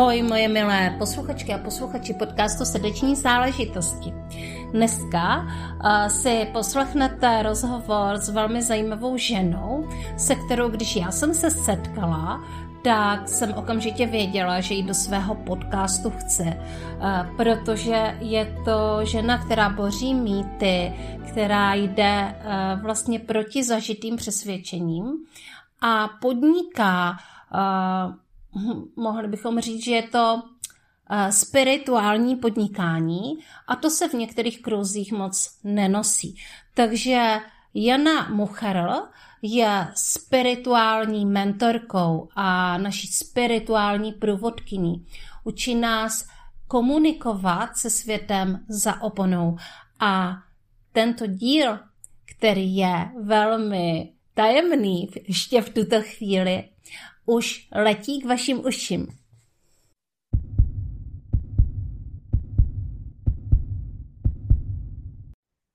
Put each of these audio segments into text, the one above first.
Ahoj, moje milé posluchačky a posluchači podcastu Srdeční záležitosti. Dneska uh, si poslechnete rozhovor s velmi zajímavou ženou, se kterou, když já jsem se setkala, tak jsem okamžitě věděla, že ji do svého podcastu chce, uh, protože je to žena, která boří mýty, která jde uh, vlastně proti zažitým přesvědčením a podniká mohli bychom říct, že je to eh, spirituální podnikání a to se v některých kruzích moc nenosí. Takže Jana Mucherl je spirituální mentorkou a naší spirituální průvodkyní. Učí nás komunikovat se světem za oponou a tento díl, který je velmi tajemný ještě v tuto chvíli, už letí k vašim uším.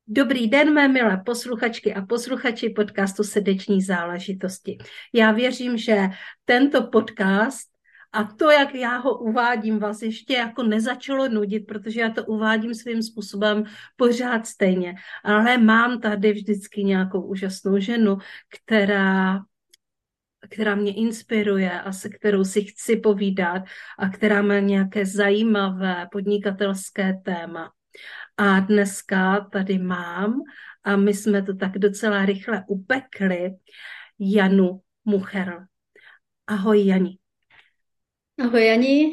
Dobrý den, mé milé posluchačky a posluchači podcastu Srdeční záležitosti. Já věřím, že tento podcast a to, jak já ho uvádím, vás ještě jako nezačalo nudit, protože já to uvádím svým způsobem pořád stejně. Ale mám tady vždycky nějakou úžasnou ženu, která která mě inspiruje a se kterou si chci povídat a která má nějaké zajímavé podnikatelské téma. A dneska tady mám, a my jsme to tak docela rychle upekli, Janu Mucher. Ahoj Jani. Ahoj Jani,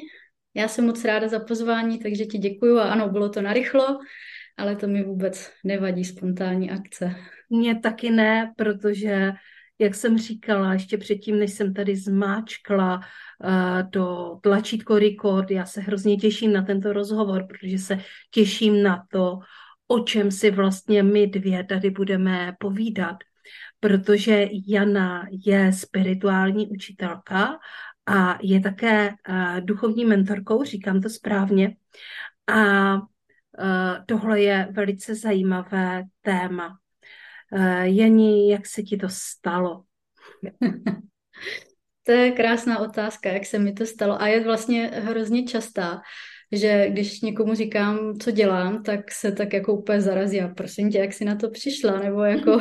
já jsem moc ráda za pozvání, takže ti děkuju a ano, bylo to narychlo, ale to mi vůbec nevadí spontánní akce. Mně taky ne, protože jak jsem říkala, ještě předtím, než jsem tady zmáčkla uh, do tlačítko record, já se hrozně těším na tento rozhovor, protože se těším na to, o čem si vlastně my dvě tady budeme povídat, protože Jana je spirituální učitelka a je také uh, duchovní mentorkou, říkám to správně. A uh, tohle je velice zajímavé téma. Uh, Jeni, jak se ti to stalo? to je krásná otázka, jak se mi to stalo. A je vlastně hrozně častá, že když někomu říkám, co dělám, tak se tak jako úplně zarazí a prosím tě, jak jsi na to přišla, nebo jako,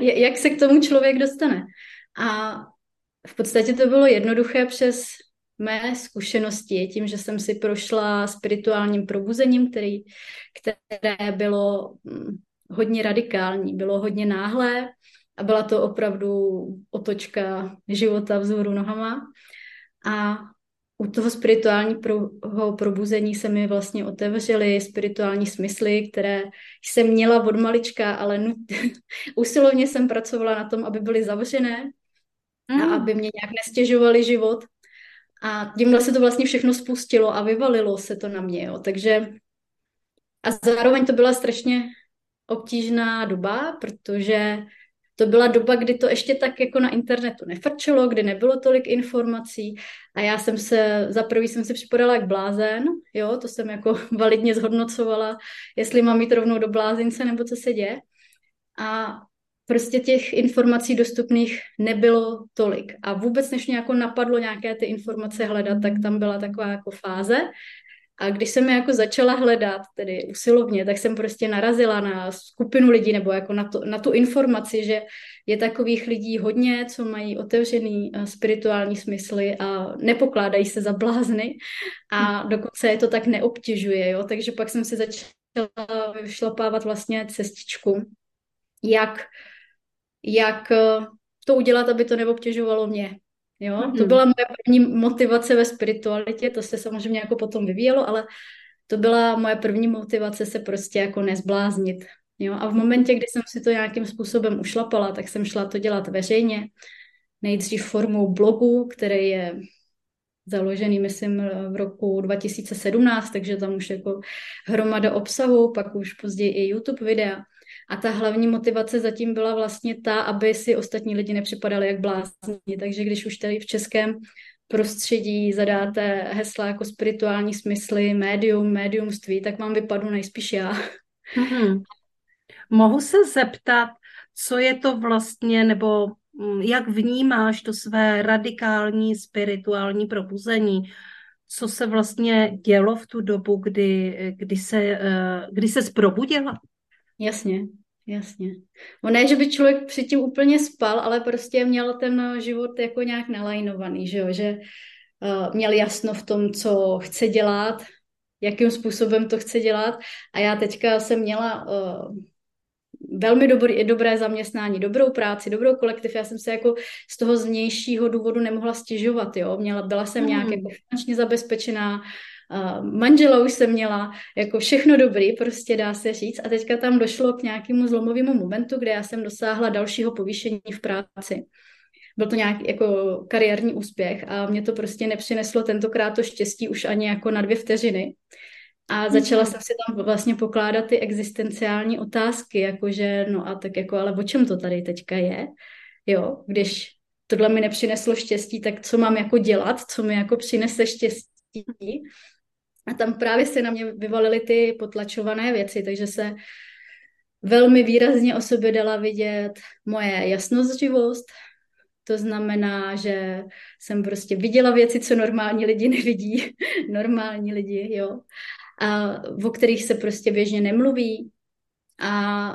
jak se k tomu člověk dostane. A v podstatě to bylo jednoduché přes mé zkušenosti, tím, že jsem si prošla spirituálním probuzením, který, které bylo mm, hodně radikální, bylo hodně náhlé a byla to opravdu otočka života vzhůru nohama. A u toho spirituálního probuzení se mi vlastně otevřely spirituální smysly, které jsem měla od malička, ale nut... usilovně jsem pracovala na tom, aby byly zavřené mm. a aby mě nějak nestěžovaly život. A tímhle se to vlastně všechno spustilo a vyvalilo se to na mě. Jo. Takže a zároveň to byla strašně obtížná doba, protože to byla doba, kdy to ještě tak jako na internetu nefrčelo, kdy nebylo tolik informací a já jsem se, za prvý jsem se připadala jak blázen, jo, to jsem jako validně zhodnocovala, jestli mám jít rovnou do blázince nebo co se děje. A prostě těch informací dostupných nebylo tolik. A vůbec než mě jako napadlo nějaké ty informace hledat, tak tam byla taková jako fáze, a když jsem je jako začala hledat, tedy usilovně, tak jsem prostě narazila na skupinu lidí nebo jako na, to, na tu informaci, že je takových lidí hodně, co mají otevřený uh, spirituální smysly a nepokládají se za blázny a dokonce je to tak neobtěžuje, jo? takže pak jsem si začala vyšlapávat vlastně cestičku, jak, jak uh, to udělat, aby to neobtěžovalo mě. Jo? Mm-hmm. To byla moje první motivace ve spiritualitě, to se samozřejmě jako potom vyvíjelo, ale to byla moje první motivace se prostě jako nezbláznit. Jo? A v momentě, kdy jsem si to nějakým způsobem ušlapala, tak jsem šla to dělat veřejně. Nejdřív formou blogu, který je založený, myslím, v roku 2017, takže tam už jako hromada obsahu, pak už později i YouTube videa. A ta hlavní motivace zatím byla vlastně ta, aby si ostatní lidi nepřipadali jak blázni. Takže když už tady v českém prostředí zadáte hesla jako spirituální smysly, médium, médiumství, tak vám vypadnu nejspíš já. Mm-hmm. Mohu se zeptat, co je to vlastně, nebo mm, jak vnímáš to své radikální spirituální probuzení? co se vlastně dělo v tu dobu, kdy, kdy se, eh, kdy se zprobudila? Jasně, jasně. On ne, že by člověk předtím úplně spal, ale prostě měl ten život jako nějak nalajnovaný, že jo? že uh, měl jasno v tom, co chce dělat, jakým způsobem to chce dělat. A já teďka jsem měla uh, velmi dobrý, dobré zaměstnání, dobrou práci, dobrou kolektiv. Já jsem se jako z toho zvnějšího důvodu nemohla stěžovat, jo. Měla, byla jsem mm. nějak jako finančně zabezpečená, manžela už jsem měla, jako všechno dobrý, prostě dá se říct. A teďka tam došlo k nějakému zlomovému momentu, kde já jsem dosáhla dalšího povýšení v práci. Byl to nějaký jako kariérní úspěch a mě to prostě nepřineslo tentokrát to štěstí už ani jako na dvě vteřiny. A začala mm-hmm. jsem si tam vlastně pokládat ty existenciální otázky, jakože, no a tak jako, ale o čem to tady teďka je? Jo, když tohle mi nepřineslo štěstí, tak co mám jako dělat, co mi jako přinese štěstí? A tam právě se na mě vyvalily ty potlačované věci, takže se velmi výrazně o sobě dala vidět moje jasnozřivost, to znamená, že jsem prostě viděla věci, co normální lidi nevidí. normální lidi, jo a, o kterých se prostě běžně nemluví. A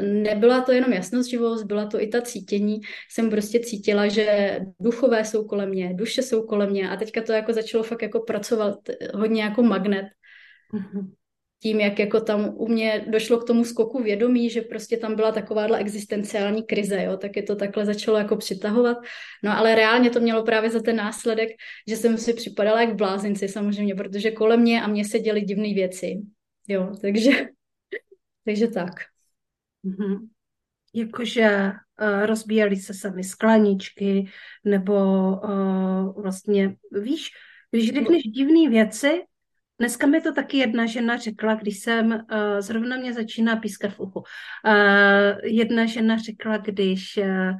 nebyla to jenom jasnost živost, byla to i ta cítění. Jsem prostě cítila, že duchové jsou kolem mě, duše jsou kolem mě a teďka to jako začalo fakt jako pracovat hodně jako magnet. Mm-hmm tím, jak jako tam u mě došlo k tomu skoku vědomí, že prostě tam byla takováhle existenciální krize, jo, tak je to takhle začalo jako přitahovat. No ale reálně to mělo právě za ten následek, že jsem si připadala jak blázinci samozřejmě, protože kolem mě a mě se děly divné věci. Jo, takže, takže tak. Mm-hmm. Jakože uh, rozbíjely se sami skleničky, nebo uh, vlastně, víš, když řekneš divné věci, Dneska mi to taky jedna žena řekla, když jsem, uh, zrovna mě začíná pískat v uchu, uh, jedna žena řekla, když uh,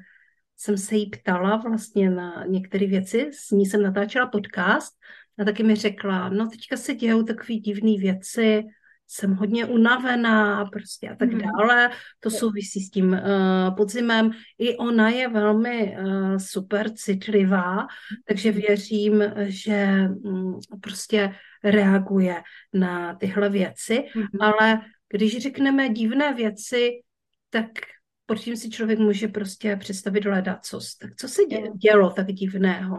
jsem se jí ptala vlastně na některé věci, s ní jsem natáčela podcast a taky mi řekla, no teďka se dějou takové divné věci, jsem hodně unavená prostě a tak mm. dále. To souvisí s tím uh, podzimem. I ona je velmi uh, super citlivá, takže věřím, že um, prostě reaguje na tyhle věci, mm-hmm. ale když řekneme divné věci, tak pod tím si člověk může prostě představit hledat co. Tak co se dělo tak divného?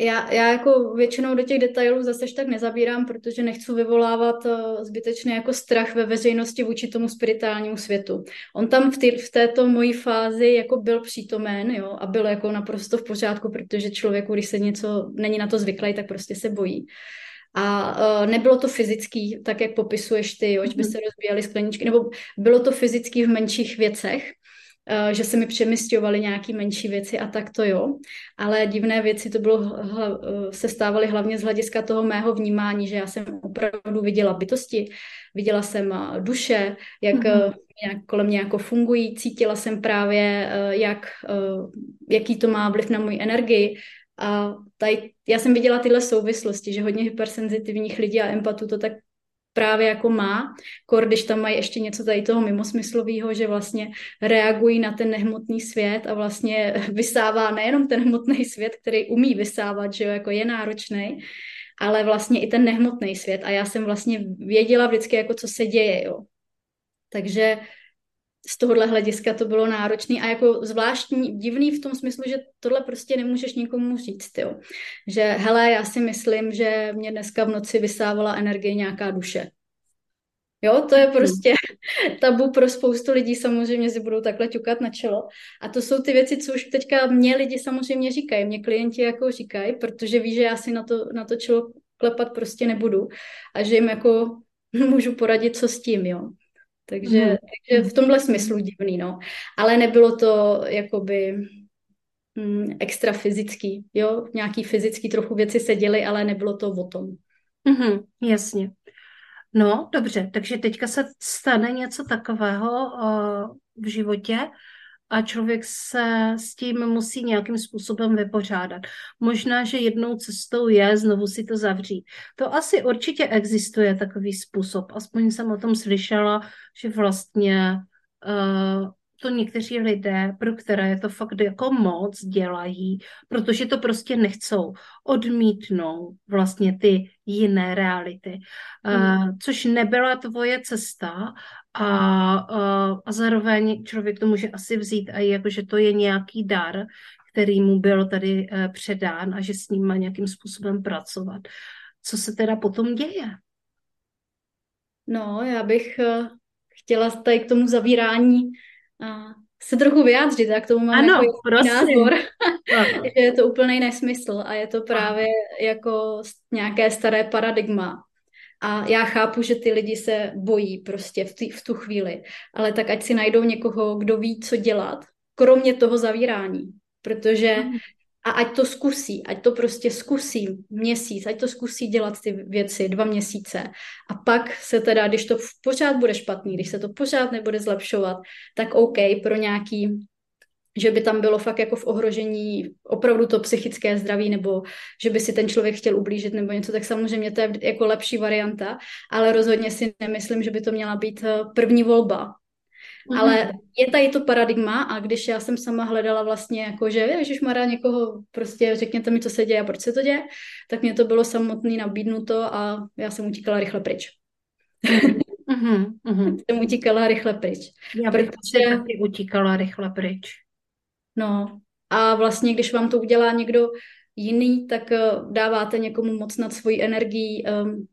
Já, já jako většinou do těch detailů zase tak nezabírám, protože nechci vyvolávat uh, zbytečný jako strach ve veřejnosti vůči tomu spirituálnímu světu. On tam v, tý, v této mojí fázi jako byl přítomen jo, a byl jako naprosto v pořádku, protože člověku, když se něco není na to zvyklý, tak prostě se bojí. A uh, nebylo to fyzický, tak jak popisuješ ty, jo, že by mhm. se rozbíjaly skleničky, nebo bylo to fyzický v menších věcech, že se mi přemysťovaly nějaké menší věci a tak to jo. Ale divné věci to bylo, hla, uh, se stávaly hlavně z hlediska toho mého vnímání, že já jsem opravdu viděla bytosti, viděla jsem uh, duše, jak mm-hmm. nějak kolem mě jako fungují, cítila jsem právě, jak, jaký to má vliv na můj energii, a tady, já jsem viděla tyhle souvislosti, že hodně hypersenzitivních lidí a empatů to tak právě jako má, kor, když tam mají ještě něco tady toho mimosmyslového, že vlastně reagují na ten nehmotný svět a vlastně vysává nejenom ten hmotný svět, který umí vysávat, že jo, jako je náročný, ale vlastně i ten nehmotný svět. A já jsem vlastně věděla vždycky, jako co se děje, jo. Takže z tohohle hlediska to bylo náročné a jako zvláštní, divný v tom smyslu, že tohle prostě nemůžeš nikomu říct, jo. Že hele, já si myslím, že mě dneska v noci vysávala energie nějaká duše. Jo, to je hmm. prostě tabu pro spoustu lidí, samozřejmě si budou takhle ťukat na čelo. A to jsou ty věci, co už teďka mě lidi samozřejmě říkají, mě klienti jako říkají, protože ví, že já si na to, na to čelo klepat prostě nebudu a že jim jako můžu poradit, co s tím, jo. Takže, mm. takže v tomhle smyslu divný, no. Ale nebylo to jakoby mm, extra fyzický, jo. Nějaký fyzický trochu věci se děly, ale nebylo to o tom. Mm-hmm, jasně. No, dobře, takže teďka se stane něco takového uh, v životě, a člověk se s tím musí nějakým způsobem vypořádat. Možná, že jednou cestou je znovu si to zavřít. To asi určitě existuje takový způsob. Aspoň jsem o tom slyšela, že vlastně uh, to někteří lidé, pro které je to fakt jako moc, dělají, protože to prostě nechcou. Odmítnou vlastně ty jiné reality. Mm. Uh, což nebyla tvoje cesta a, uh, a zároveň člověk to může asi vzít a jako, že to je nějaký dar, který mu byl tady uh, předán a že s ním má nějakým způsobem pracovat. Co se teda potom děje? No, já bych chtěla tady k tomu zavírání se trochu vyjádřit, jak tomu mám ano, jako prosím. názor, že je to úplný nesmysl a je to právě jako nějaké staré paradigma. A já chápu, že ty lidi se bojí prostě v, tý, v tu chvíli, ale tak ať si najdou někoho, kdo ví, co dělat, kromě toho zavírání. Protože hmm a ať to zkusí, ať to prostě zkusí měsíc, ať to zkusí dělat ty věci dva měsíce. A pak se teda, když to pořád bude špatný, když se to pořád nebude zlepšovat, tak OK pro nějaký že by tam bylo fakt jako v ohrožení opravdu to psychické zdraví, nebo že by si ten člověk chtěl ublížit nebo něco, tak samozřejmě to je jako lepší varianta, ale rozhodně si nemyslím, že by to měla být eh, první volba, Mm-hmm. Ale je tady to paradigma a když já jsem sama hledala vlastně jako, že Ježíš Mara někoho prostě řekněte mi, co se děje a proč se to děje, tak mě to bylo samotný nabídnuto a já jsem utíkala rychle pryč. Mm-hmm. jsem utíkala rychle pryč. Já bych protože... taky utíkala rychle pryč. No a vlastně, když vám to udělá někdo jiný, tak uh, dáváte někomu moc nad svojí energií, um,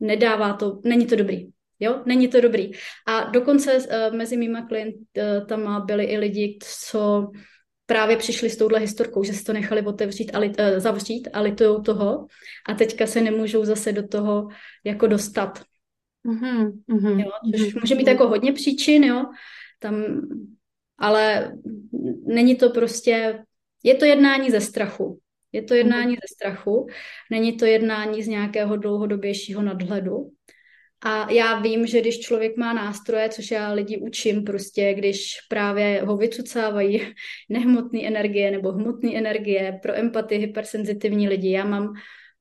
nedává to, není to dobrý. Jo, není to dobrý. A dokonce uh, mezi mýma klientama byli i lidi, co právě přišli s touhle historkou, že si to nechali otevřít a li, uh, zavřít a litujou toho a teďka se nemůžou zase do toho jako dostat. Mm-hmm, mm-hmm, jo, což mm-hmm. může mít jako hodně příčin, jo, tam, ale není to prostě, je to jednání ze strachu. Je to jednání mm-hmm. ze strachu, není to jednání z nějakého dlouhodobějšího nadhledu. A já vím, že když člověk má nástroje, což já lidi učím prostě, když právě ho vycucávají nehmotné energie nebo hmotné energie pro empatii hypersenzitivní lidi, já mám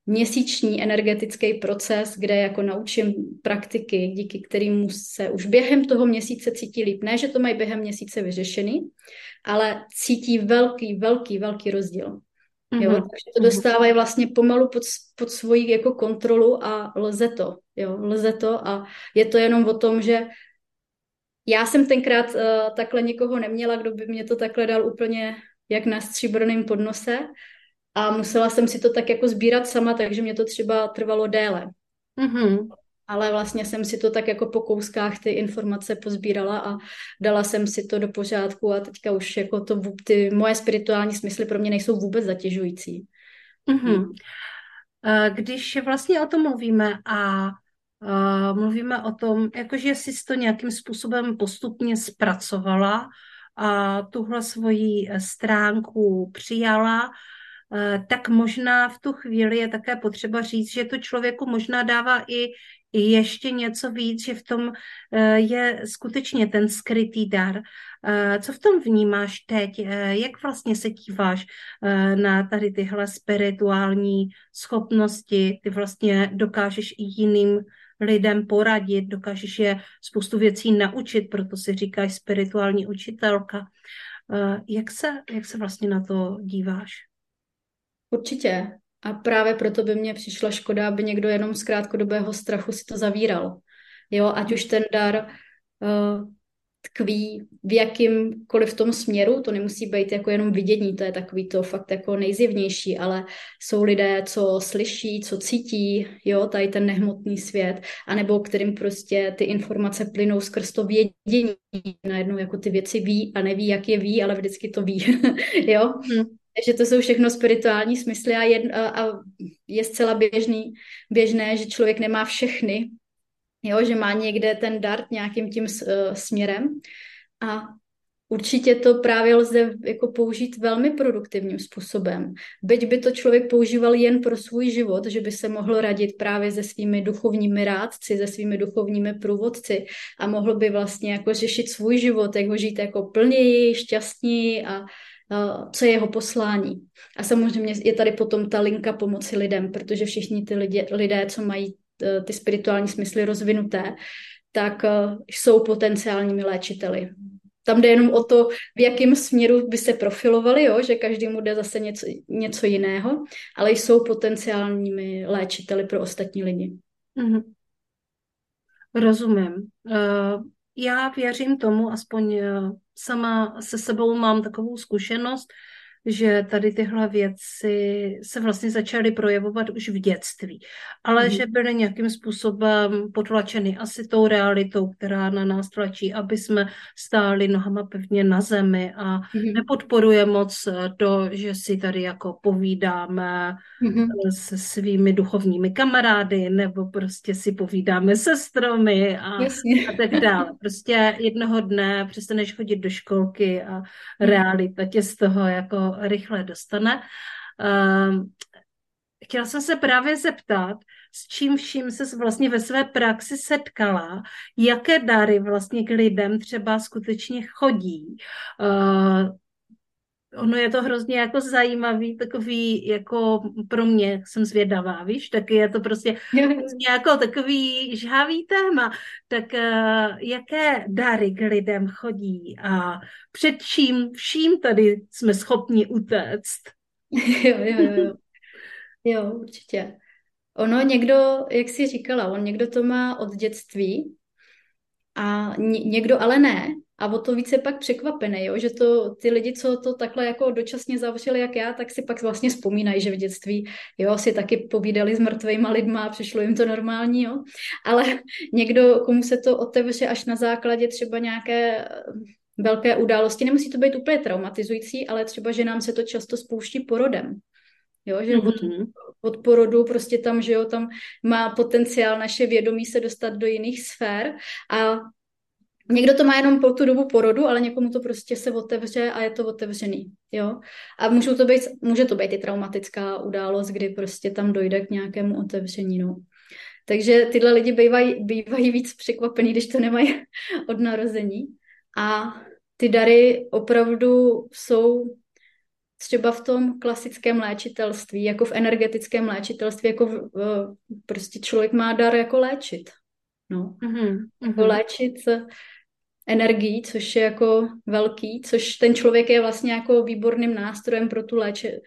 měsíční energetický proces, kde jako naučím praktiky, díky kterým se už během toho měsíce cítí líp. Ne, že to mají během měsíce vyřešený, ale cítí velký, velký, velký rozdíl. Mm-hmm. Jo, takže to dostávají vlastně pomalu pod, pod svoji jako kontrolu a lze to, jo, lze to a je to jenom o tom, že já jsem tenkrát uh, takhle nikoho neměla, kdo by mě to takhle dal úplně jak na stříbrném podnose a musela jsem si to tak jako sbírat sama, takže mě to třeba trvalo déle. Mm-hmm ale vlastně jsem si to tak jako po kouskách ty informace pozbírala a dala jsem si to do pořádku a teďka už jako to, ty moje spirituální smysly pro mě nejsou vůbec zatěžující. Mm-hmm. Když vlastně o tom mluvíme a uh, mluvíme o tom, jakože jsi to nějakým způsobem postupně zpracovala a tuhle svoji e, stránku přijala, tak možná v tu chvíli je také potřeba říct, že to člověku možná dává i i ještě něco víc, že v tom eh, je skutečně ten skrytý dar. Eh, co v tom vnímáš teď? Eh, jak vlastně se díváš na tady tyhle spirituální schopnosti? Ty vlastně dokážeš i jiným lidem poradit, dokážeš je spoustu věcí naučit, proto si říkáš spirituální učitelka. Jak se, jak se vlastně na to díváš? Určitě. A právě proto by mě přišla škoda, aby někdo jenom z krátkodobého strachu si to zavíral. Jo, ať už ten dar uh, tkví v jakýmkoliv tom směru, to nemusí být jako jenom vidění, to je takový to fakt jako nejzjevnější, ale jsou lidé, co slyší, co cítí, jo, tady ten nehmotný svět, anebo kterým prostě ty informace plynou skrz to vědění, najednou jako ty věci ví a neví, jak je ví, ale vždycky to ví, jo. Hmm že to jsou všechno spirituální smysly a, jed, a, je zcela běžný, běžné, že člověk nemá všechny, jo, že má někde ten dart nějakým tím uh, směrem a určitě to právě lze jako použít velmi produktivním způsobem. Byť by to člověk používal jen pro svůj život, že by se mohl radit právě se svými duchovními rádci, se svými duchovními průvodci a mohl by vlastně jako řešit svůj život, jak ho žít jako plněji, šťastněji a co je jeho poslání. A samozřejmě je tady potom ta linka pomoci lidem, protože všichni ty lidé, lidé co mají e, ty spirituální smysly rozvinuté, tak e, jsou potenciálními léčiteli. tam jde jenom o to, v jakém směru by se profilovali, jo? že každému jde zase něco, něco jiného, ale jsou potenciálními léčiteli pro ostatní lidi. Mm-hmm. Rozumím. Uh, já věřím tomu, aspoň sama se sebou mám takovou zkušenost, že tady tyhle věci se vlastně začaly projevovat už v dětství, ale mm. že byly nějakým způsobem potlačeny asi tou realitou, která na nás tlačí, aby jsme stáli nohama pevně na zemi a mm. nepodporuje moc to, že si tady jako povídáme mm. se svými duchovními kamarády nebo prostě si povídáme se stromy a, a tak dále. Prostě jednoho dne přestaneš chodit do školky a mhm. realita tě z toho jako rychle dostane. Ehm, chtěla jsem se právě zeptat, s čím vším se vlastně ve své praxi setkala, jaké dary vlastně k lidem třeba skutečně chodí. Ono je to hrozně jako zajímavý, takový jako pro mě, jsem zvědavá, víš, taky je to prostě jako takový žhavý téma. Tak uh, jaké dary k lidem chodí a před čím vším tady jsme schopni utéct? jo, jo, jo. Jo, určitě. Ono někdo, jak jsi říkala, on někdo to má od dětství a někdo ale ne. A o to více pak překvapený, jo? že to ty lidi, co to takhle jako dočasně zavřeli jak já, tak si pak vlastně vzpomínají, že v dětství jo, si taky povídali s mrtvýma lidma a přišlo jim to normální, jo. Ale někdo, komu se to otevře až na základě třeba nějaké eh, velké události, nemusí to být úplně traumatizující, ale třeba, že nám se to často spouští porodem. Jo, že mm-hmm. od, mhm. od porodu prostě tam, že jo, tam má potenciál naše vědomí se dostat do jiných sfér a Někdo to má jenom po tu dobu porodu, ale někomu to prostě se otevře a je to otevřený, jo. A můžou to být, může to být i traumatická událost, kdy prostě tam dojde k nějakému otevření, no. Takže tyhle lidi bývají, bývají víc překvapení, když to nemají od narození. A ty dary opravdu jsou třeba v tom klasickém léčitelství, jako v energetickém léčitelství, jako v, v, prostě člověk má dar jako léčit. No. Mm-hmm. Jako léčit energií, což je jako velký, což ten člověk je vlastně jako výborným nástrojem pro tu léče,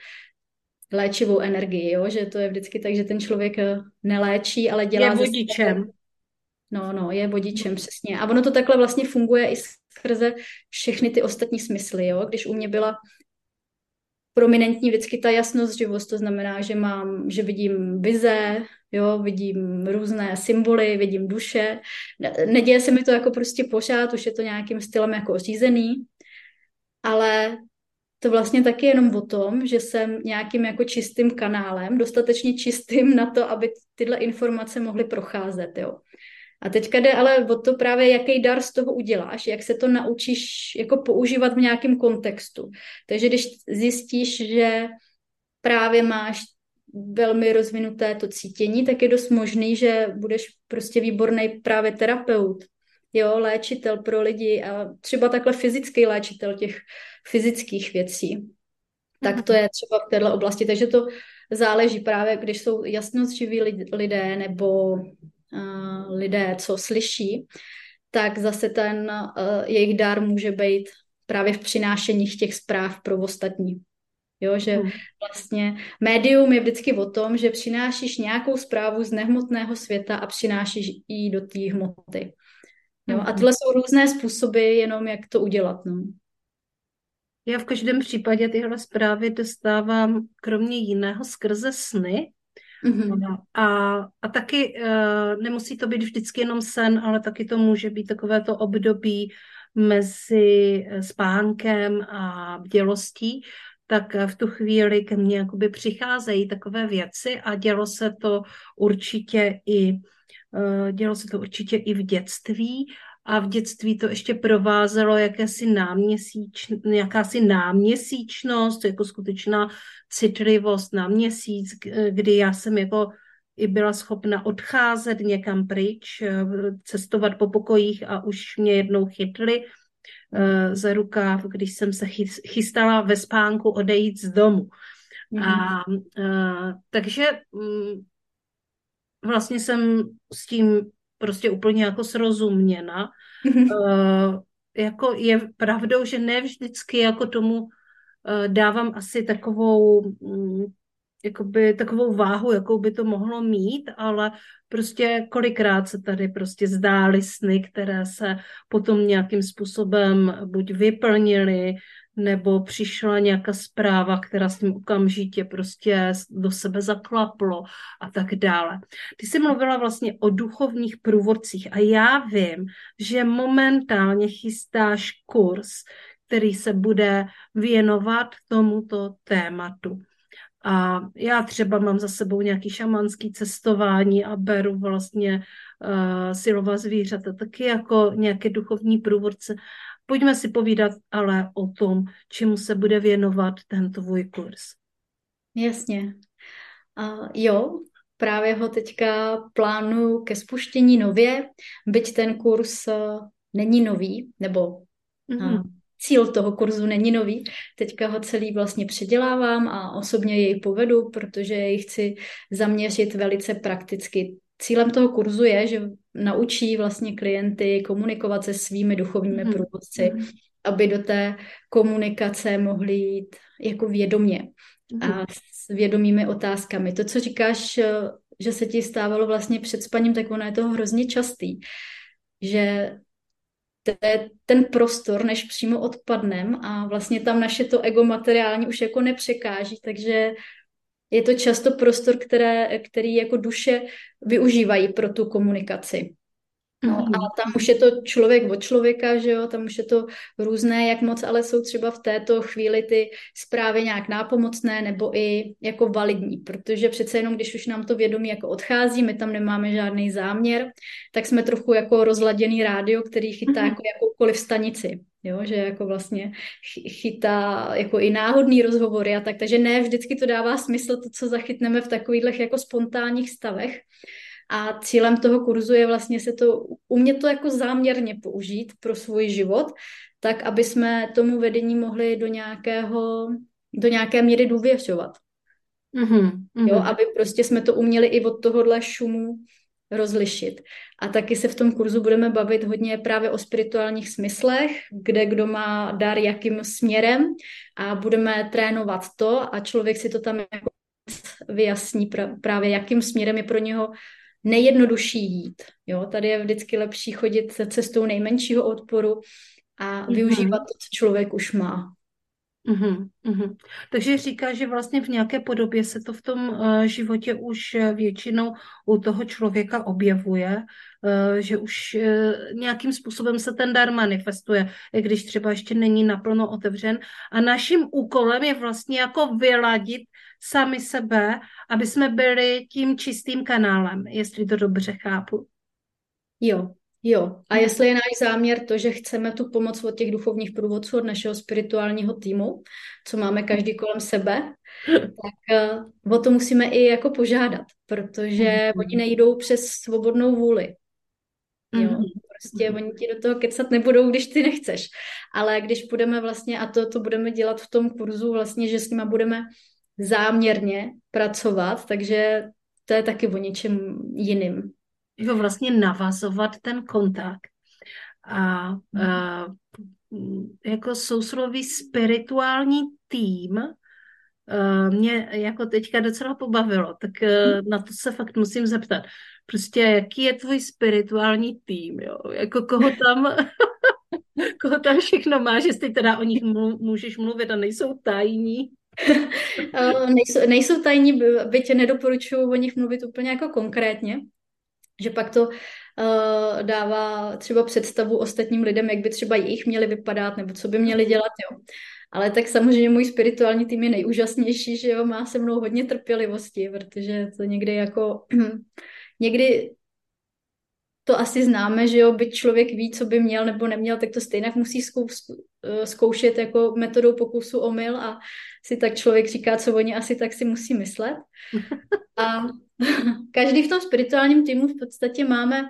léčivou energii, jo? že to je vždycky tak, že ten člověk eh, neléčí, ale dělá... Je vodičem. No, no, je vodičem, přesně. A ono to takhle vlastně funguje i skrze všechny ty ostatní smysly, jo? Když u mě byla prominentní vždycky ta jasnost živost, to znamená, že mám, že vidím vize, jo, vidím různé symboly, vidím duše. Neděje se mi to jako prostě pořád, už je to nějakým stylem jako řízený, ale to vlastně taky jenom o tom, že jsem nějakým jako čistým kanálem, dostatečně čistým na to, aby tyhle informace mohly procházet, jo. A teďka jde ale o to právě, jaký dar z toho uděláš, jak se to naučíš jako používat v nějakém kontextu. Takže když zjistíš, že právě máš velmi rozvinuté to cítění, tak je dost možný, že budeš prostě výborný právě terapeut, jo, léčitel pro lidi a třeba takhle fyzický léčitel těch fyzických věcí. Tak to je třeba v této oblasti. Takže to záleží právě, když jsou jasnozživí lidé nebo uh, lidé, co slyší, tak zase ten uh, jejich dar může být právě v přinášení těch zpráv pro ostatní. Jo, že hmm. vlastně médium je vždycky o tom, že přinášíš nějakou zprávu z nehmotného světa a přinášíš ji do té hmoty. Jo, a hmm. tyhle jsou různé způsoby, jenom jak to udělat. No. Já v každém případě tyhle zprávy dostávám kromě jiného skrze sny. Mm-hmm. A, a taky uh, nemusí to být vždycky jenom sen, ale taky to může být takové to období mezi eh, spánkem a bdělostí, tak v tu chvíli ke mně jakoby přicházejí takové věci a dělo se to určitě i eh, dělo se to určitě i v dětství a v dětství to ještě provázelo jakési náměsíč, jakási náměsíčnost, jako skutečná citlivost na měsíc, kdy já jsem jako i byla schopna odcházet někam pryč, eh, cestovat po pokojích a už mě jednou chytli uh, za rukáv, když jsem se chystala ve spánku odejít z domu. Mm. A uh, takže vlastně jsem s tím prostě úplně jako srozuměna. Uh, jako je pravdou, že ne vždycky jako tomu eh, dávám asi takovou mm, jakoby takovou váhu, jakou by to mohlo mít, ale prostě kolikrát se tady prostě zdály sny, které se potom nějakým způsobem buď vyplnily, nebo přišla nějaká zpráva, která s tím okamžitě prostě do sebe zaklaplo a tak dále. Ty jsi mluvila vlastně o duchovních průvodcích a já vím, že momentálně chystáš kurz, který se bude věnovat tomuto tématu. A já třeba mám za sebou nějaký šamanský cestování a beru vlastně uh, silová zvířata taky jako nějaké duchovní průvodce. Pojďme si povídat ale o tom, čemu se bude věnovat ten tvůj kurz. Jasně. Uh, jo, právě ho teďka plánuju ke spuštění nově, byť ten kurz uh, není nový, nebo mm-hmm cíl toho kurzu není nový. Teďka ho celý vlastně předělávám a osobně jej povedu, protože jej chci zaměřit velice prakticky. Cílem toho kurzu je, že naučí vlastně klienty komunikovat se svými duchovními mm-hmm. průvodci, mm-hmm. aby do té komunikace mohli jít jako vědomě mm-hmm. a s vědomými otázkami. To, co říkáš, že se ti stávalo vlastně před spaním, tak ono je to hrozně častý, že ten prostor, než přímo odpadnem a vlastně tam naše to ego materiální už jako nepřekáží, takže je to často prostor, které, který jako duše využívají pro tu komunikaci. No mm-hmm. a tam už je to člověk od člověka, že jo, tam už je to různé, jak moc, ale jsou třeba v této chvíli ty zprávy nějak nápomocné nebo i jako validní, protože přece jenom, když už nám to vědomí jako odchází, my tam nemáme žádný záměr, tak jsme trochu jako rozladěný rádio, který chytá mm-hmm. jako jakoukoliv stanici, jo, že jako vlastně chytá jako i náhodný rozhovory a tak, takže ne vždycky to dává smysl to, co zachytneme v takových jako spontánních stavech, a cílem toho kurzu je vlastně se to, umět to jako záměrně použít pro svůj život, tak aby jsme tomu vedení mohli do nějakého, do nějaké míry důvěřovat. Mm-hmm, mm-hmm. Jo, aby prostě jsme to uměli i od tohohle šumu rozlišit. A taky se v tom kurzu budeme bavit hodně právě o spirituálních smyslech, kde kdo má dar jakým směrem a budeme trénovat to a člověk si to tam jako vyjasní právě, jakým směrem je pro něho nejjednodušší jít. Jo? Tady je vždycky lepší chodit cestou nejmenšího odporu a mhm. využívat to, co člověk už má. Uhum, uhum. Takže říká, že vlastně v nějaké podobě se to v tom uh, životě už uh, většinou u toho člověka objevuje, uh, že už uh, nějakým způsobem se ten dar manifestuje, i když třeba ještě není naplno otevřen. A naším úkolem je vlastně jako vyladit sami sebe, aby jsme byli tím čistým kanálem, jestli to dobře chápu. Jo, Jo, a jestli je náš záměr to, že chceme tu pomoc od těch duchovních průvodců, od našeho spirituálního týmu, co máme každý kolem sebe, tak uh, o to musíme i jako požádat, protože mm-hmm. oni nejdou přes svobodnou vůli. Jo, mm-hmm. prostě oni ti do toho kecat nebudou, když ty nechceš. Ale když budeme vlastně, a to, to budeme dělat v tom kurzu, vlastně, že s nima budeme záměrně pracovat, takže to je taky o něčem jiným jako vlastně navazovat ten kontakt. A, hmm. a jako sousloví spirituální tým mě jako teďka docela pobavilo, tak hmm. na to se fakt musím zeptat. Prostě jaký je tvůj spirituální tým, jo? Jako koho tam, koho tam všechno máš, jestli teda o nich můžeš mluvit a nejsou tajní. nejsou, nejsou tajní, byť nedoporučuju o nich mluvit úplně jako konkrétně, že pak to uh, dává třeba představu ostatním lidem, jak by třeba jich měli vypadat, nebo co by měli dělat, jo. Ale tak samozřejmě můj spirituální tým je nejúžasnější, že jo, má se mnou hodně trpělivosti, protože to někdy jako, někdy to asi známe, že jo, byť člověk ví, co by měl nebo neměl, tak to stejně musí eh, zkoušet jako metodou pokusu omyl a si tak člověk říká, co oni asi tak si musí myslet. A každý v tom spirituálním týmu v podstatě máme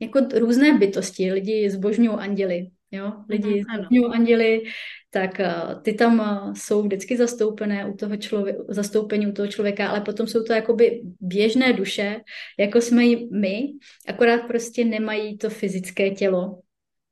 jako různé bytosti. Lidi zbožňují anděly, jo? Lidi mm, anděly, tak uh, ty tam uh, jsou vždycky zastoupené u toho člověka, zastoupení u toho člověka, ale potom jsou to jakoby běžné duše, jako jsme my, akorát prostě nemají to fyzické tělo.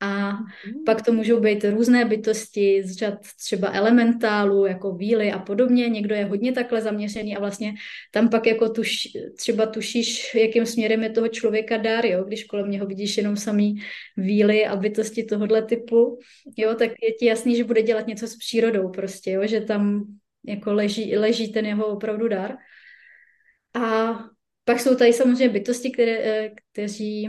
A pak to můžou být různé bytosti z řad třeba elementálu, jako víly a podobně. Někdo je hodně takhle zaměřený a vlastně tam pak jako tuš, třeba tušíš, jakým směrem je toho člověka dár, jo? když kolem něho vidíš jenom samý víly a bytosti tohohle typu, jo? tak je ti jasný, že bude dělat něco s přírodou prostě, jo? že tam jako leží, leží ten jeho opravdu dar. A pak jsou tady samozřejmě bytosti, které, eh, kteří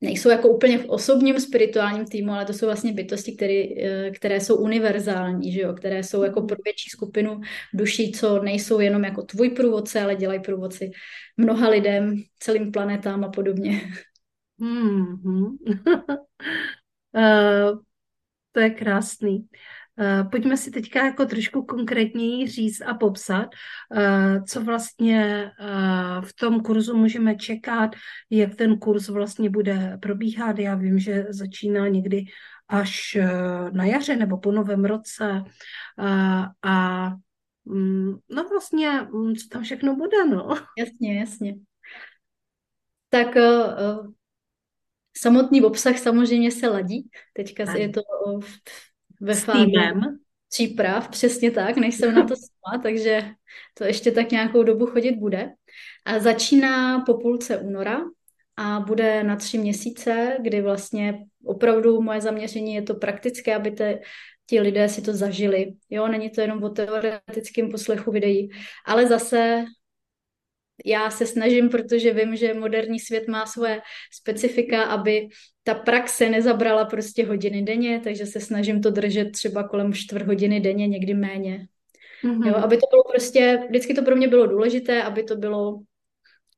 nejsou jako úplně v osobním spirituálním týmu, ale to jsou vlastně bytosti, které, eh, které jsou univerzální, že jo? které jsou jako pro větší skupinu duší, co nejsou jenom jako tvůj průvodce, ale dělají průvodci mnoha lidem, celým planetám a podobně. Mm-hmm. uh, to je krásný. Eh, pojďme si teďka jako trošku konkrétněji říct a popsat, eh, co vlastně eh, v tom kurzu můžeme čekat, jak ten kurz vlastně bude probíhat. Já vím, že začíná někdy až na jaře nebo po novém roce a mm, no vlastně, mm, co tam všechno bude, no. Jasně, jasně. Tak samotný obsah samozřejmě se ladí. Teďka je to v ve s týmem. příprav, přesně tak, než jsem na to sama, takže to ještě tak nějakou dobu chodit bude. A začíná po půlce února a bude na tři měsíce, kdy vlastně opravdu moje zaměření je to praktické, aby te, ti lidé si to zažili. Jo, není to jenom o teoretickém poslechu videí, ale zase já se snažím, protože vím, že moderní svět má svoje specifika, aby ta praxe nezabrala prostě hodiny denně, takže se snažím to držet třeba kolem čtvrt hodiny denně, někdy méně. Mm-hmm. Jo, aby to bylo prostě, vždycky to pro mě bylo důležité, aby to bylo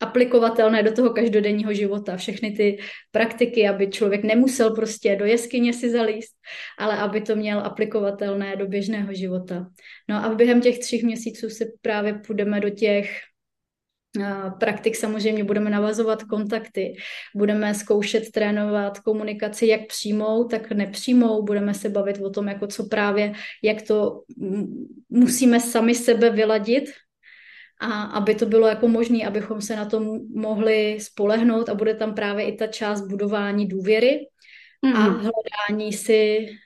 aplikovatelné do toho každodenního života. Všechny ty praktiky, aby člověk nemusel prostě do jeskyně si zalíst, ale aby to měl aplikovatelné do běžného života. No a během těch tří měsíců se právě půjdeme do těch praktik samozřejmě budeme navazovat kontakty, budeme zkoušet trénovat komunikaci jak přímou, tak nepřímou, budeme se bavit o tom, jako co právě, jak to musíme sami sebe vyladit, a aby to bylo jako možné, abychom se na to mohli spolehnout a bude tam právě i ta část budování důvěry mm-hmm. a mhm. hledání si Mm,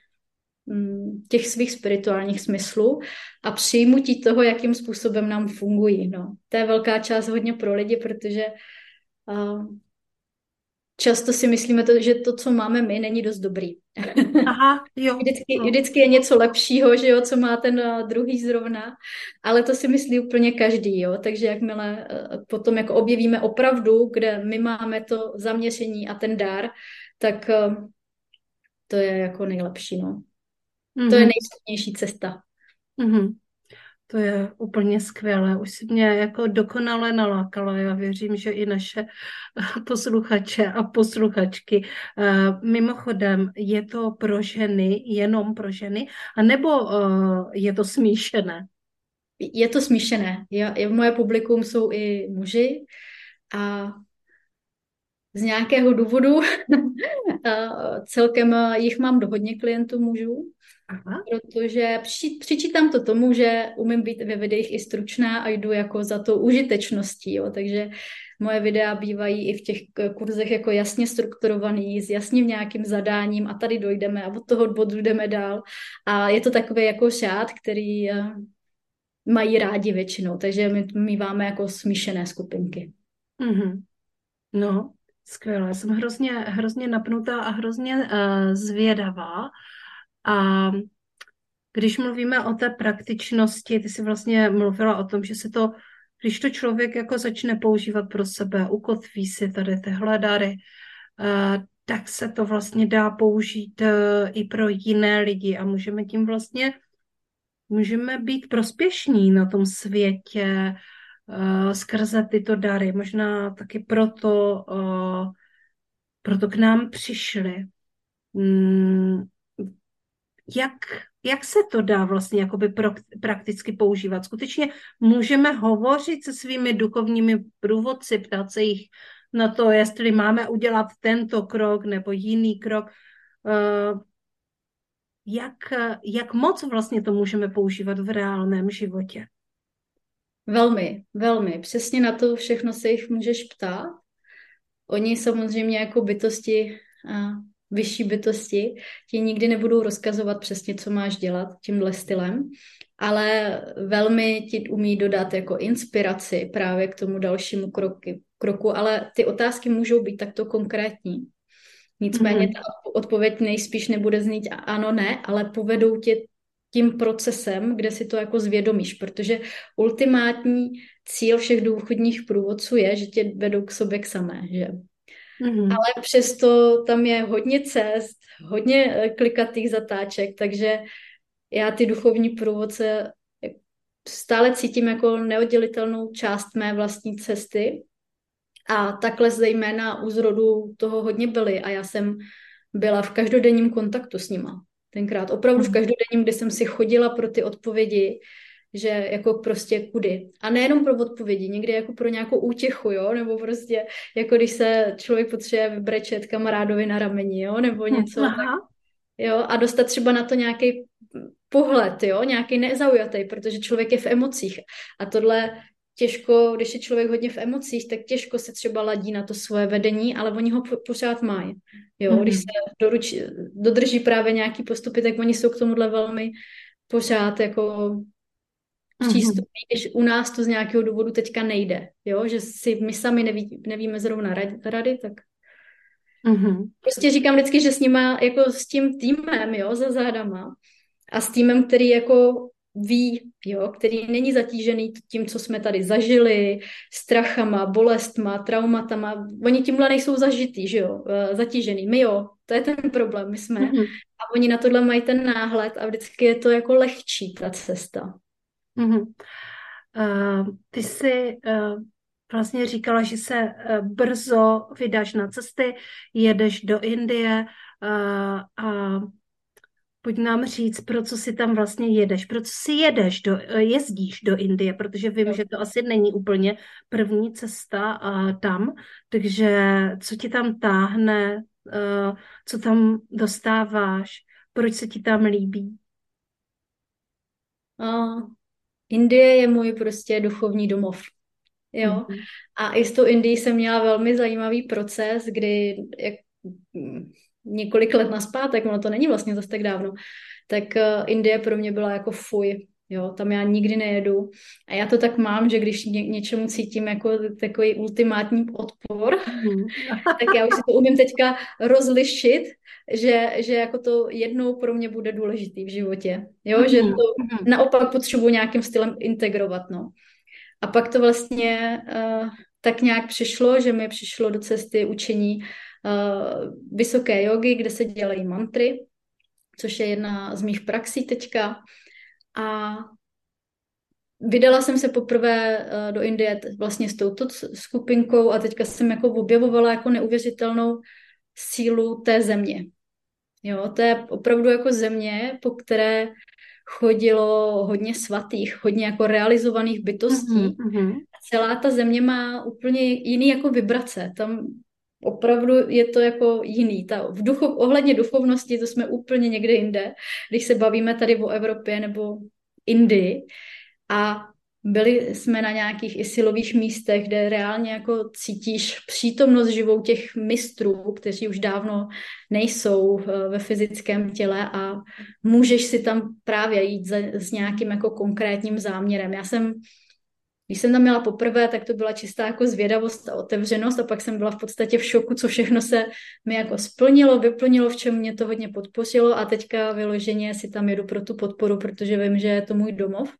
těch svých spirituálních smyslů a přijmutí toho, jakým způsobem nám fungují. No. To je velká část hodně pro lidi, protože uh, často si myslíme, to, že to, co máme my, není dost dobrý. Aha, jo. vždycky, vždycky je něco lepšího, že jo, co má ten uh, druhý zrovna, ale to si myslí úplně každý, jo, takže jakmile uh, potom jako objevíme opravdu, kde my máme to zaměření a ten dar, tak uh, to je jako nejlepší, no. Mm-hmm. To je mhm. nejsilnější cesta. Mm-hmm. To je úplně skvělé. Už si mě jako dokonale nalákala. Já věřím, že i naše posluchače a posluchačky. Uh, mimochodem, je to pro ženy, jenom pro ženy, anebo uh, je to smíšené? Je to smíšené. Já, moje publikum jsou i muži a z nějakého důvodu celkem jich mám do hodně klientů mužů, Aha. protože při, přičítám to tomu, že umím být ve videích i stručná a jdu jako za to užitečností, jo, takže moje videa bývají i v těch kurzech jako jasně strukturovaný, s jasným nějakým zadáním a tady dojdeme a od toho bodu jdeme dál a je to takový jako šát, který eh, mají rádi většinou, takže my míváme jako smíšené skupinky. Mm-hmm. No, Skvělé, jsem hrozně, hrozně napnutá a hrozně uh, zvědavá. A když mluvíme o té praktičnosti, ty jsi vlastně mluvila o tom, že se to, když to člověk jako začne používat pro sebe, ukotví si tady tyhle dary, uh, tak se to vlastně dá použít uh, i pro jiné lidi a můžeme tím vlastně, můžeme být prospěšní na tom světě, uh, skrze tyto dary. Možná taky proto, uh, proto k nám přišli. Mm, jak, jak se to dá vlastně jakoby pro, prakticky používat? Skutečně můžeme hovořit se svými duchovními průvodci, ptát se jich na to, jestli máme udělat tento krok nebo jiný krok. Uh, jak, jak moc vlastně to můžeme používat v reálném životě? Velmi, velmi. Přesně na to všechno se jich můžeš ptát. Oni samozřejmě jako bytosti vyšší bytosti ti nikdy nebudou rozkazovat přesně, co máš dělat tímhle stylem, ale velmi ti umí dodat jako inspiraci právě k tomu dalšímu kroky, kroku, ale ty otázky můžou být takto konkrétní. Nicméně mm-hmm. ta odpověď nejspíš nebude znít ano, ne, ale povedou tě tím procesem, kde si to jako zvědomíš, protože ultimátní cíl všech důchodních průvodců je, že tě vedou k sobě k samé, že? Mm-hmm. Ale přesto tam je hodně cest, hodně eh, klikatých zatáček, takže já ty duchovní průvodce stále cítím jako neoddělitelnou část mé vlastní cesty a takhle zejména u zrodu toho hodně byly a já jsem byla v každodenním kontaktu s nima. Tenkrát opravdu v mhm. každodenním, kdy jsem si chodila pro ty odpovědi, že jako prostě kudy. A nejenom pro odpovědi, někdy jako pro nějakou útěchu, jo, nebo prostě jako když se člověk potřebuje vybrečet kamarádovi na rameni, jo, nebo něco Aha. jo, a dostat třeba na to nějaký pohled, jo, nějaký nezaujatý, protože člověk je v emocích. A tohle těžko, když je člověk hodně v emocích, tak těžko se třeba ladí na to svoje vedení, ale oni ho pořád mají. Jo, mm-hmm. když se doruč, dodrží právě nějaký postupy, tak oni jsou k tomuhle velmi pořád jako přístupní, mm-hmm. když u nás to z nějakého důvodu teďka nejde, jo, že si my sami neví, nevíme zrovna rady, tak mm-hmm. prostě říkám vždycky, že s nima, jako s tím týmem, jo, za zádama a s týmem, který jako ví, jo, který není zatížený tím, co jsme tady zažili, strachama, bolestma, traumatama. Oni tímhle nejsou zažitý, že jo, eh, zatížený. My jo, to je ten problém, my jsme. Mm-hmm. A oni na tohle mají ten náhled a vždycky je to jako lehčí, ta cesta. Mm-hmm. Uh, ty jsi uh, vlastně říkala, že se uh, brzo vydáš na cesty, jedeš do Indie uh, a pojď nám říct, pro co si tam vlastně jedeš, pro co si jedeš, do, jezdíš do Indie, protože vím, že to asi není úplně první cesta uh, tam, takže co ti tam táhne, uh, co tam dostáváš, proč se ti tam líbí? Uh, Indie je můj prostě duchovní domov. Jo. Mm-hmm. A i s tou Indií jsem měla velmi zajímavý proces, kdy jak, několik let naspátek, ono to není vlastně zase tak dávno, tak uh, Indie pro mě byla jako fuj. Jo, tam já nikdy nejedu. A já to tak mám, že když ně, něčemu cítím jako takový ultimátní odpor, mm. tak já už si to umím teďka rozlišit, že, že jako to jednou pro mě bude důležitý v životě. Jo, mm. že to mm. naopak potřebuji nějakým stylem integrovat, no. A pak to vlastně uh, tak nějak přišlo, že mi přišlo do cesty učení uh, vysoké jogy, kde se dělají mantry, což je jedna z mých praxí teďka. A vydala jsem se poprvé uh, do Indie vlastně s touto skupinkou a teďka jsem jako objevovala jako neuvěřitelnou sílu té země. Jo, to je opravdu jako země, po které chodilo hodně svatých, hodně jako realizovaných bytostí. Mm-hmm. Celá ta země má úplně jiný jako vibrace. Tam opravdu je to jako jiný. Ta, v duchu, ohledně duchovnosti to jsme úplně někde jinde, když se bavíme tady o Evropě nebo Indii. A byli jsme na nějakých i silových místech, kde reálně jako cítíš přítomnost živou těch mistrů, kteří už dávno nejsou eh, ve fyzickém těle a můžeš si tam právě jít s nějakým jako konkrétním záměrem. Já jsem když jsem tam měla poprvé, tak to byla čistá jako zvědavost a otevřenost a pak jsem byla v podstatě v šoku, co všechno se mi jako splnilo, vyplnilo, v čem mě to hodně podpořilo a teďka vyloženě si tam jedu pro tu podporu, protože vím, že je to můj domov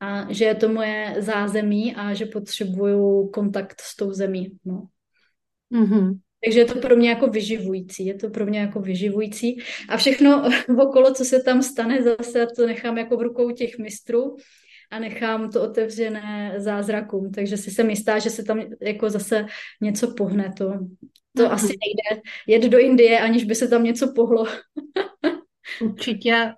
a že je to moje zázemí a že potřebuju kontakt s tou zemí. No. Mm-hmm. Takže je to pro mě jako vyživující, je to pro mě jako vyživující. A všechno okolo, co se tam stane, zase to nechám jako v rukou těch mistrů a nechám to otevřené zázrakům. Takže si jsem jistá, že se tam jako zase něco pohne. To, to mm-hmm. asi nejde jet do Indie, aniž by se tam něco pohlo. Určitě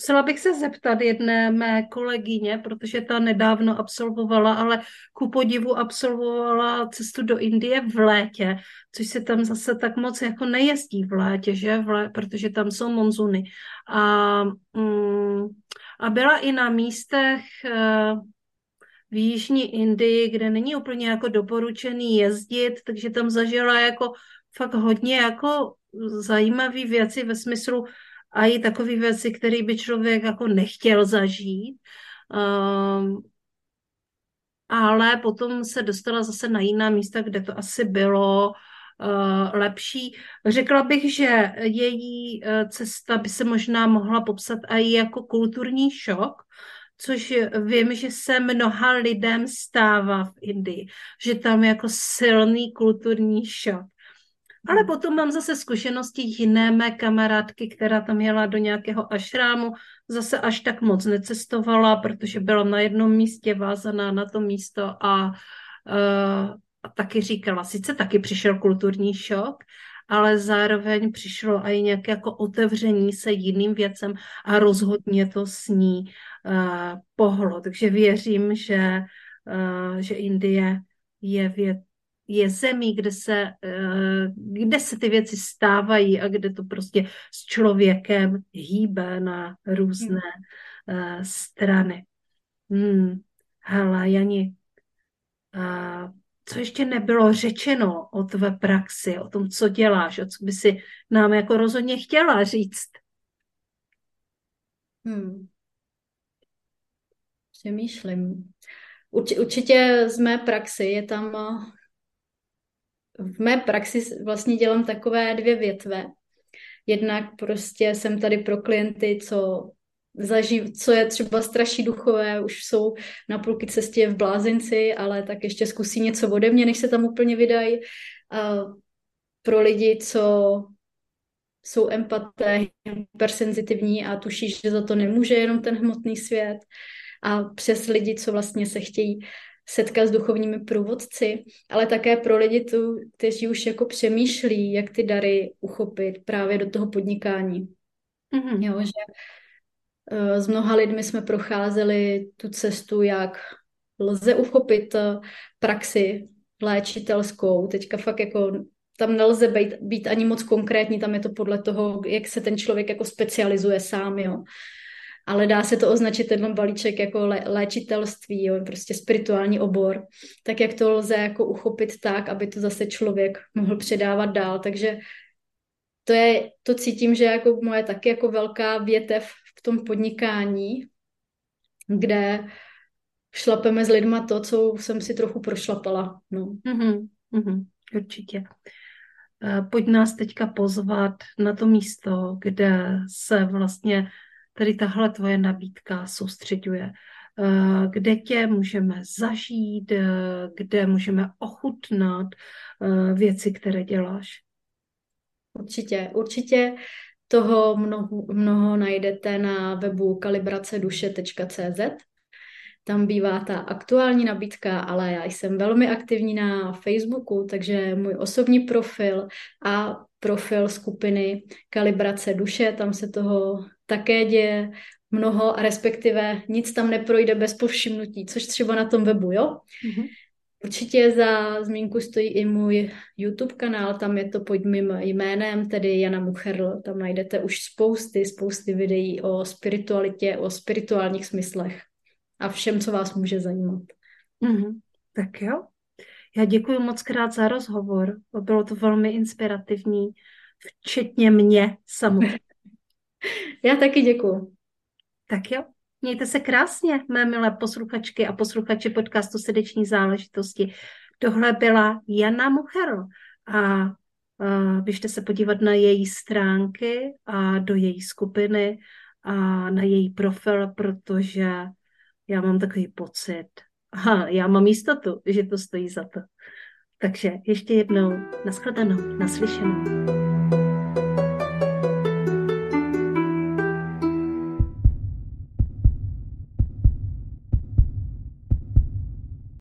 Musela bych se zeptat jedné mé kolegyně, protože ta nedávno absolvovala, ale ku podivu absolvovala cestu do Indie v létě, což se tam zase tak moc jako nejezdí v létě, že? V létě, protože tam jsou monzuny. A, mm, a byla i na místech eh, v Jižní Indii, kde není úplně jako doporučený jezdit, takže tam zažila jako fakt hodně jako zajímavé věci ve smyslu a i takové věci, které by člověk jako nechtěl zažít. Um, ale potom se dostala zase na jiná místa, kde to asi bylo lepší. Řekla bych, že její uh, cesta by se možná mohla popsat i jako kulturní šok, což vím, že se mnoha lidem stává v Indii, že tam jako silný kulturní šok. Ale hmm. potom mám zase zkušenosti jiné mé kamarádky, která tam jela do nějakého ašrámu, zase až tak moc necestovala, protože byla na jednom místě vázaná na to místo a, uh, a taky říkala, sice taky přišel kulturní šok, ale zároveň přišlo i nějaké jako otevření se jiným věcem a rozhodně to s ní uh, pohlo. Takže věřím, že, uh, že Indie je věc, je zemí, kde se, eh, kde se ty věci stávají a kde to prostě s člověkem hýbe na různé hmm. strany. Hmm. Hele, Jani, co ještě nebylo řečeno o tvé praxi, o tom, co děláš, o co by si nám jako rozhodně chtěla říct? Hmm. Přemýšlím. Urč, určitě z mé praxi je tam v mé praxi vlastně dělám takové dvě větve. Jednak prostě jsem tady pro klienty, co zaživ, co je třeba straší duchové, už jsou na půlky cestě v blázinci, ale tak ještě zkusí něco ode mě, než se tam úplně vydají. A pro lidi, co jsou empaté, hypersenzitivní a tuší, že za to nemůže jenom ten hmotný svět. A přes lidi, co vlastně se chtějí setkat s duchovními průvodci, ale také pro lidi, tu, kteří už jako přemýšlí, jak ty dary uchopit právě do toho podnikání. Mm-hmm. Jo, že s mnoha lidmi jsme procházeli tu cestu, jak lze uchopit uh, praxi léčitelskou. Teďka fakt jako tam nelze být, být ani moc konkrétní, tam je to podle toho, jak se ten člověk jako specializuje sám, jo. Ale dá se to označit ten balíček jako lé, léčitelství, jo, prostě spirituální obor, tak jak to lze jako uchopit tak, aby to zase člověk mohl předávat dál, takže to je, to cítím, že jako moje taky jako velká větev v tom podnikání, kde šlapeme s lidma to, co jsem si trochu prošlapala. No. Mm-hmm, mm-hmm, určitě. Eh, pojď nás teďka pozvat na to místo, kde se vlastně tady tahle tvoje nabídka soustředuje. Eh, kde tě můžeme zažít, eh, kde můžeme ochutnat věci, které děláš. Určitě, určitě toho mnoho, mnoho najdete na webu kalibraceduše.cz. Tam bývá ta aktuální nabídka, ale já jsem velmi aktivní na Facebooku, takže můj osobní profil a profil skupiny Kalibrace duše, tam se toho také děje mnoho a respektive nic tam neprojde bez povšimnutí, což třeba na tom webu, jo? Mm-hmm. Určitě za zmínku stojí i můj YouTube kanál, tam je to pod mým jménem, tedy Jana Mucherl. Tam najdete už spousty, spousty videí o spiritualitě, o spirituálních smyslech a všem, co vás může zajímat. Mm-hmm. Tak jo. Já děkuji moc krát za rozhovor. Bylo to velmi inspirativní, včetně mě samotné. Já taky děkuji. Tak jo, mějte se krásně, mé milé posluchačky a posluchači podcastu Srdeční záležitosti. Tohle byla Jana Muchero a běžte se podívat na její stránky a do její skupiny a na její profil, protože já mám takový pocit, aha, já mám jistotu, že to stojí za to. Takže ještě jednou, nashledanou, naslyšenou.